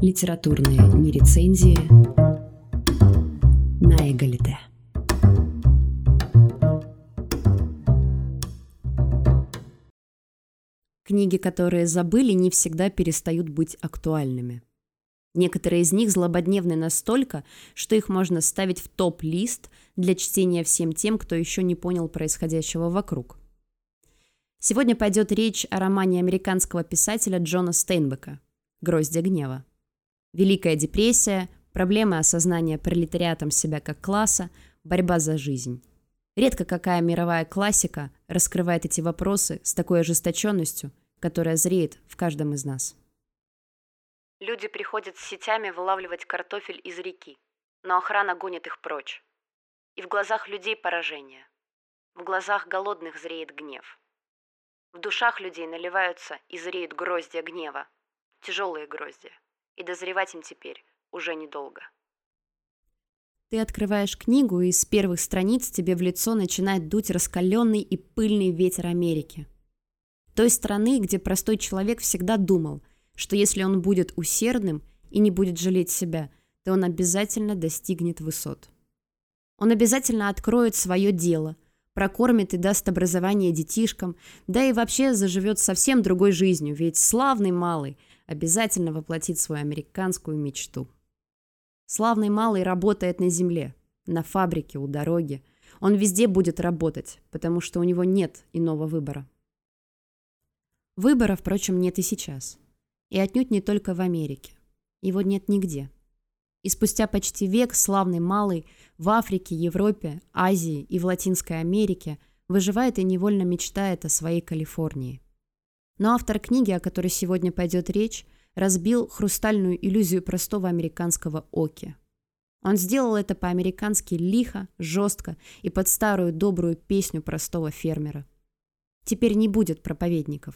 Литературные нерецензии на Эгалите. Книги, которые забыли, не всегда перестают быть актуальными. Некоторые из них злободневны настолько, что их можно ставить в топ-лист для чтения всем тем, кто еще не понял происходящего вокруг. Сегодня пойдет речь о романе американского писателя Джона Стейнбека «Гроздья гнева». Великая депрессия, проблемы осознания пролетариатом себя как класса, борьба за жизнь. Редко какая мировая классика раскрывает эти вопросы с такой ожесточенностью, которая зреет в каждом из нас. Люди приходят с сетями вылавливать картофель из реки, но охрана гонит их прочь. И в глазах людей поражение. В глазах голодных зреет гнев. В душах людей наливаются и зреют гроздья гнева. Тяжелые гроздья. И дозревать им теперь уже недолго. Ты открываешь книгу, и с первых страниц тебе в лицо начинает дуть раскаленный и пыльный ветер Америки. Той страны, где простой человек всегда думал, что если он будет усердным и не будет жалеть себя, то он обязательно достигнет высот. Он обязательно откроет свое дело – прокормит и даст образование детишкам, да и вообще заживет совсем другой жизнью, ведь славный малый обязательно воплотит свою американскую мечту. Славный малый работает на земле, на фабрике, у дороги. Он везде будет работать, потому что у него нет иного выбора. Выбора, впрочем, нет и сейчас. И отнюдь не только в Америке. Его нет нигде. И спустя почти век славный малый в Африке, Европе, Азии и в Латинской Америке выживает и невольно мечтает о своей Калифорнии. Но автор книги, о которой сегодня пойдет речь, разбил хрустальную иллюзию простого американского оки. Он сделал это по-американски лихо, жестко и под старую добрую песню простого фермера. Теперь не будет проповедников,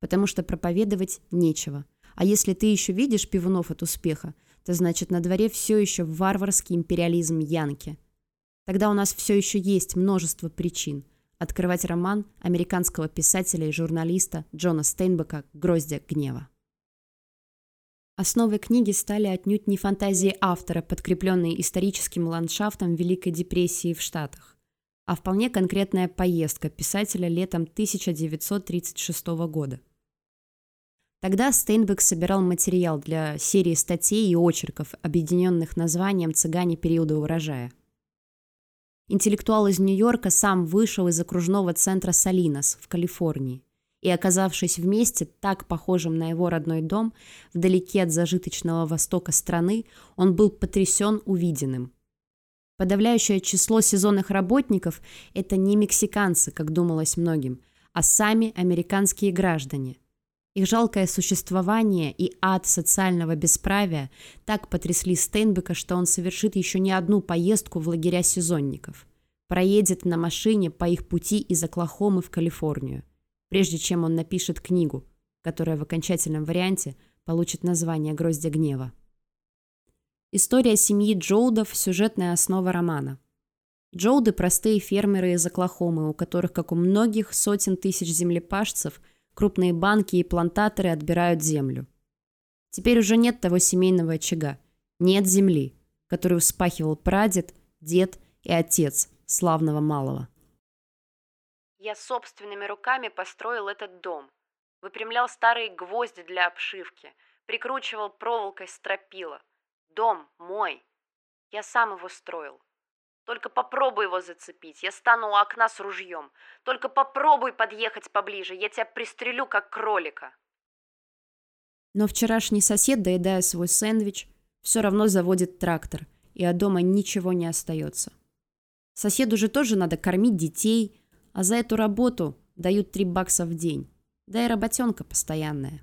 потому что проповедовать нечего. А если ты еще видишь пивунов от успеха, то значит на дворе все еще варварский империализм Янки. Тогда у нас все еще есть множество причин открывать роман американского писателя и журналиста Джона Стейнбека «Гроздья гнева». Основой книги стали отнюдь не фантазии автора, подкрепленные историческим ландшафтом Великой депрессии в Штатах, а вполне конкретная поездка писателя летом 1936 года – Тогда Стейнбек собирал материал для серии статей и очерков, объединенных названием «Цыгане периода урожая». Интеллектуал из Нью-Йорка сам вышел из окружного центра Салинос в Калифорнии и, оказавшись вместе, так похожим на его родной дом, вдалеке от зажиточного востока страны, он был потрясен увиденным. Подавляющее число сезонных работников – это не мексиканцы, как думалось многим, а сами американские граждане – их жалкое существование и ад социального бесправия так потрясли Стейнбека, что он совершит еще не одну поездку в лагеря сезонников. Проедет на машине по их пути из Оклахомы в Калифорнию, прежде чем он напишет книгу, которая в окончательном варианте получит название «Гроздья гнева». История семьи Джоудов – сюжетная основа романа. Джоуды – простые фермеры из Оклахомы, у которых, как у многих сотен тысяч землепашцев – Крупные банки и плантаторы отбирают землю. Теперь уже нет того семейного очага. Нет земли, которую вспахивал прадед, дед и отец славного малого. Я собственными руками построил этот дом. Выпрямлял старые гвозди для обшивки, прикручивал проволокой стропила. Дом мой. Я сам его строил. Только попробуй его зацепить, я стану у окна с ружьем. Только попробуй подъехать поближе, я тебя пристрелю, как кролика. Но вчерашний сосед, доедая свой сэндвич, все равно заводит трактор, и от дома ничего не остается. Соседу же тоже надо кормить детей, а за эту работу дают три бакса в день. Да и работенка постоянная.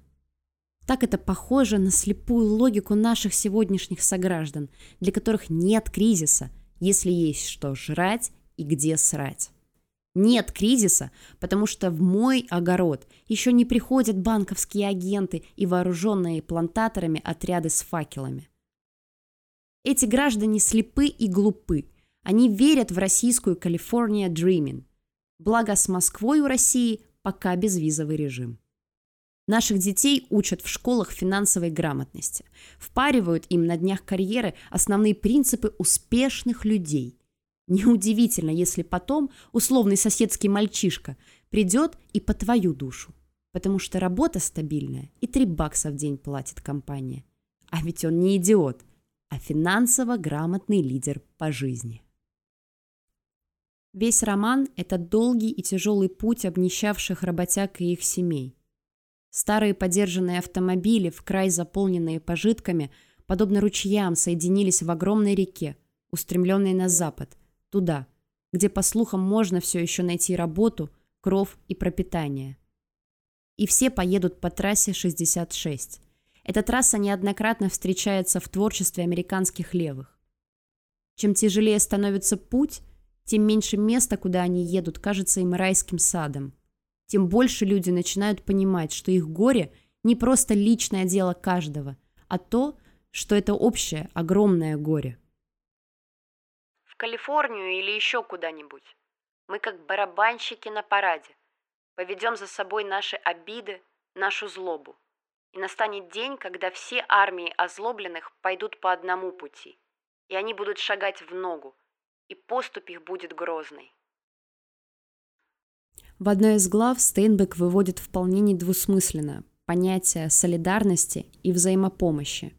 Так это похоже на слепую логику наших сегодняшних сограждан, для которых нет кризиса – если есть что жрать и где срать. Нет кризиса, потому что в мой огород еще не приходят банковские агенты и вооруженные плантаторами отряды с факелами. Эти граждане слепы и глупы. Они верят в российскую California Dreaming. Благо с Москвой у России пока безвизовый режим. Наших детей учат в школах финансовой грамотности. Впаривают им на днях карьеры основные принципы успешных людей. Неудивительно, если потом условный соседский мальчишка придет и по твою душу. Потому что работа стабильная и 3 бакса в день платит компания. А ведь он не идиот, а финансово грамотный лидер по жизни. Весь роман – это долгий и тяжелый путь обнищавших работяг и их семей. Старые подержанные автомобили, в край заполненные пожитками, подобно ручьям, соединились в огромной реке, устремленной на запад, туда, где, по слухам, можно все еще найти работу, кров и пропитание. И все поедут по трассе 66. Эта трасса неоднократно встречается в творчестве американских левых. Чем тяжелее становится путь, тем меньше места, куда они едут, кажется им райским садом. Тем больше люди начинают понимать, что их горе не просто личное дело каждого, а то, что это общее, огромное горе. В Калифорнию или еще куда-нибудь. Мы как барабанщики на параде. Поведем за собой наши обиды, нашу злобу. И настанет день, когда все армии озлобленных пойдут по одному пути. И они будут шагать в ногу, и поступь их будет грозной. В одной из глав Стейнбек выводит вполне недвусмысленно понятие солидарности и взаимопомощи.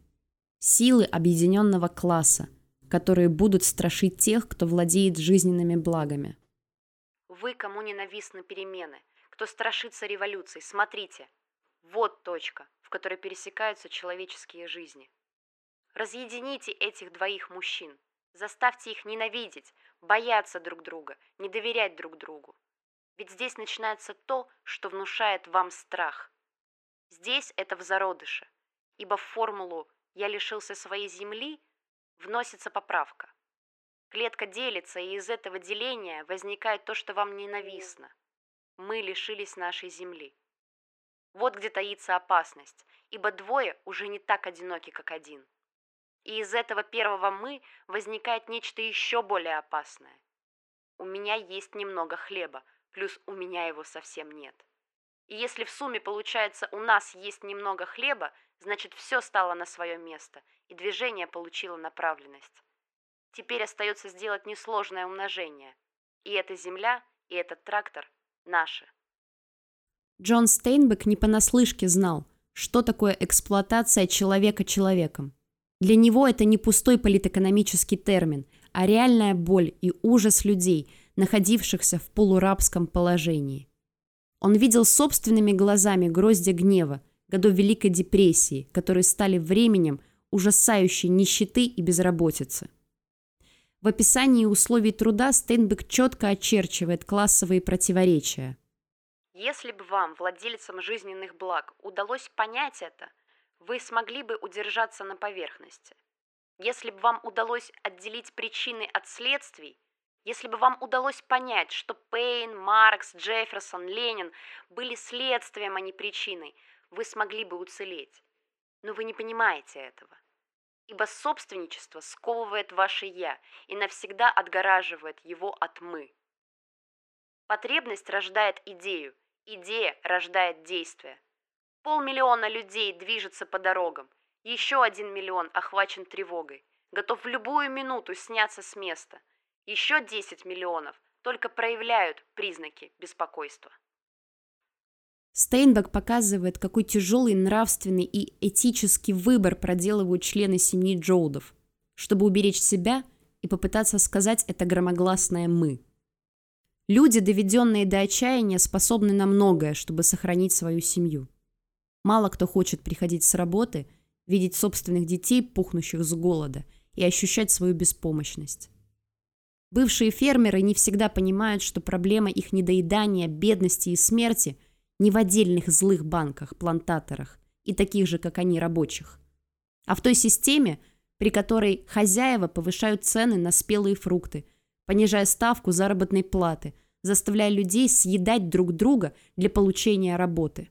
Силы объединенного класса, которые будут страшить тех, кто владеет жизненными благами. Вы, кому ненавистны перемены, кто страшится революции, смотрите. Вот точка, в которой пересекаются человеческие жизни. Разъедините этих двоих мужчин, Заставьте их ненавидеть, бояться друг друга, не доверять друг другу. Ведь здесь начинается то, что внушает вам страх. Здесь это в зародыше, ибо в формулу «я лишился своей земли» вносится поправка. Клетка делится, и из этого деления возникает то, что вам ненавистно. Мы лишились нашей земли. Вот где таится опасность, ибо двое уже не так одиноки, как один. И из этого первого «мы» возникает нечто еще более опасное. У меня есть немного хлеба, плюс у меня его совсем нет. И если в сумме получается у нас есть немного хлеба, значит все стало на свое место, и движение получило направленность. Теперь остается сделать несложное умножение. И эта земля, и этот трактор наши. Джон Стейнбек не понаслышке знал, что такое эксплуатация человека человеком. Для него это не пустой политэкономический термин, а реальная боль и ужас людей, находившихся в полурабском положении. Он видел собственными глазами гроздья гнева, годов Великой депрессии, которые стали временем ужасающей нищеты и безработицы. В описании условий труда Стейнбек четко очерчивает классовые противоречия. Если бы вам, владельцам жизненных благ, удалось понять это – вы смогли бы удержаться на поверхности. Если бы вам удалось отделить причины от следствий, если бы вам удалось понять, что Пейн, Маркс, Джефферсон, Ленин были следствием, а не причиной, вы смогли бы уцелеть. Но вы не понимаете этого. Ибо собственничество сковывает ваше «я» и навсегда отгораживает его от «мы». Потребность рождает идею, идея рождает действие. Полмиллиона людей движется по дорогам. Еще один миллион охвачен тревогой. Готов в любую минуту сняться с места. Еще 10 миллионов только проявляют признаки беспокойства. Стейнбек показывает, какой тяжелый нравственный и этический выбор проделывают члены семьи Джоудов, чтобы уберечь себя и попытаться сказать это громогласное «мы». Люди, доведенные до отчаяния, способны на многое, чтобы сохранить свою семью. Мало кто хочет приходить с работы, видеть собственных детей, пухнущих с голода, и ощущать свою беспомощность. Бывшие фермеры не всегда понимают, что проблема их недоедания, бедности и смерти не в отдельных злых банках, плантаторах и таких же, как они, рабочих, а в той системе, при которой хозяева повышают цены на спелые фрукты, понижая ставку заработной платы, заставляя людей съедать друг друга для получения работы.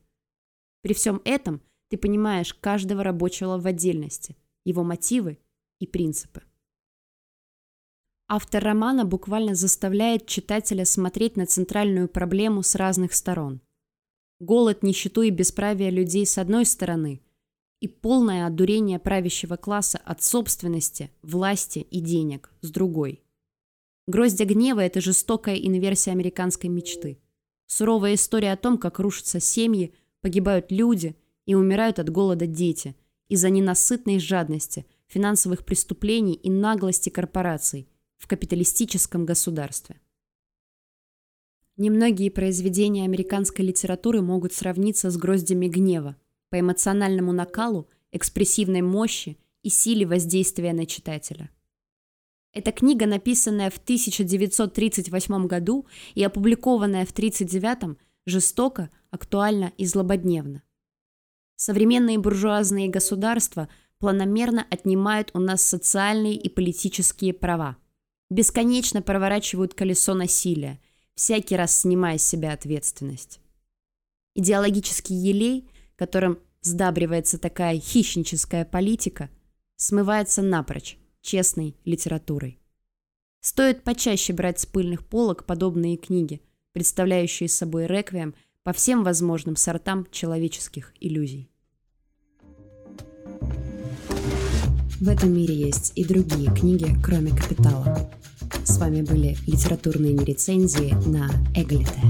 При всем этом ты понимаешь каждого рабочего в отдельности, его мотивы и принципы. Автор романа буквально заставляет читателя смотреть на центральную проблему с разных сторон. голод, нищету и бесправие людей с одной стороны и полное одурение правящего класса от собственности, власти и денег с другой. «Гроздья гнева» — это жестокая инверсия американской мечты. Суровая история о том, как рушатся семьи, погибают люди и умирают от голода дети из-за ненасытной жадности, финансовых преступлений и наглости корпораций в капиталистическом государстве. Немногие произведения американской литературы могут сравниться с «Гроздями гнева» по эмоциональному накалу, экспрессивной мощи и силе воздействия на читателя. Эта книга, написанная в 1938 году и опубликованная в 1939, жестоко, актуальна и злободневна. Современные буржуазные государства планомерно отнимают у нас социальные и политические права, бесконечно проворачивают колесо насилия – всякий раз снимая с себя ответственность. Идеологический елей, которым сдабривается такая хищническая политика, смывается напрочь честной литературой. Стоит почаще брать с пыльных полок подобные книги, представляющие собой реквием по всем возможным сортам человеческих иллюзий. В этом мире есть и другие книги, кроме «Капитала». С вами были литературные нерецензии на Эглите.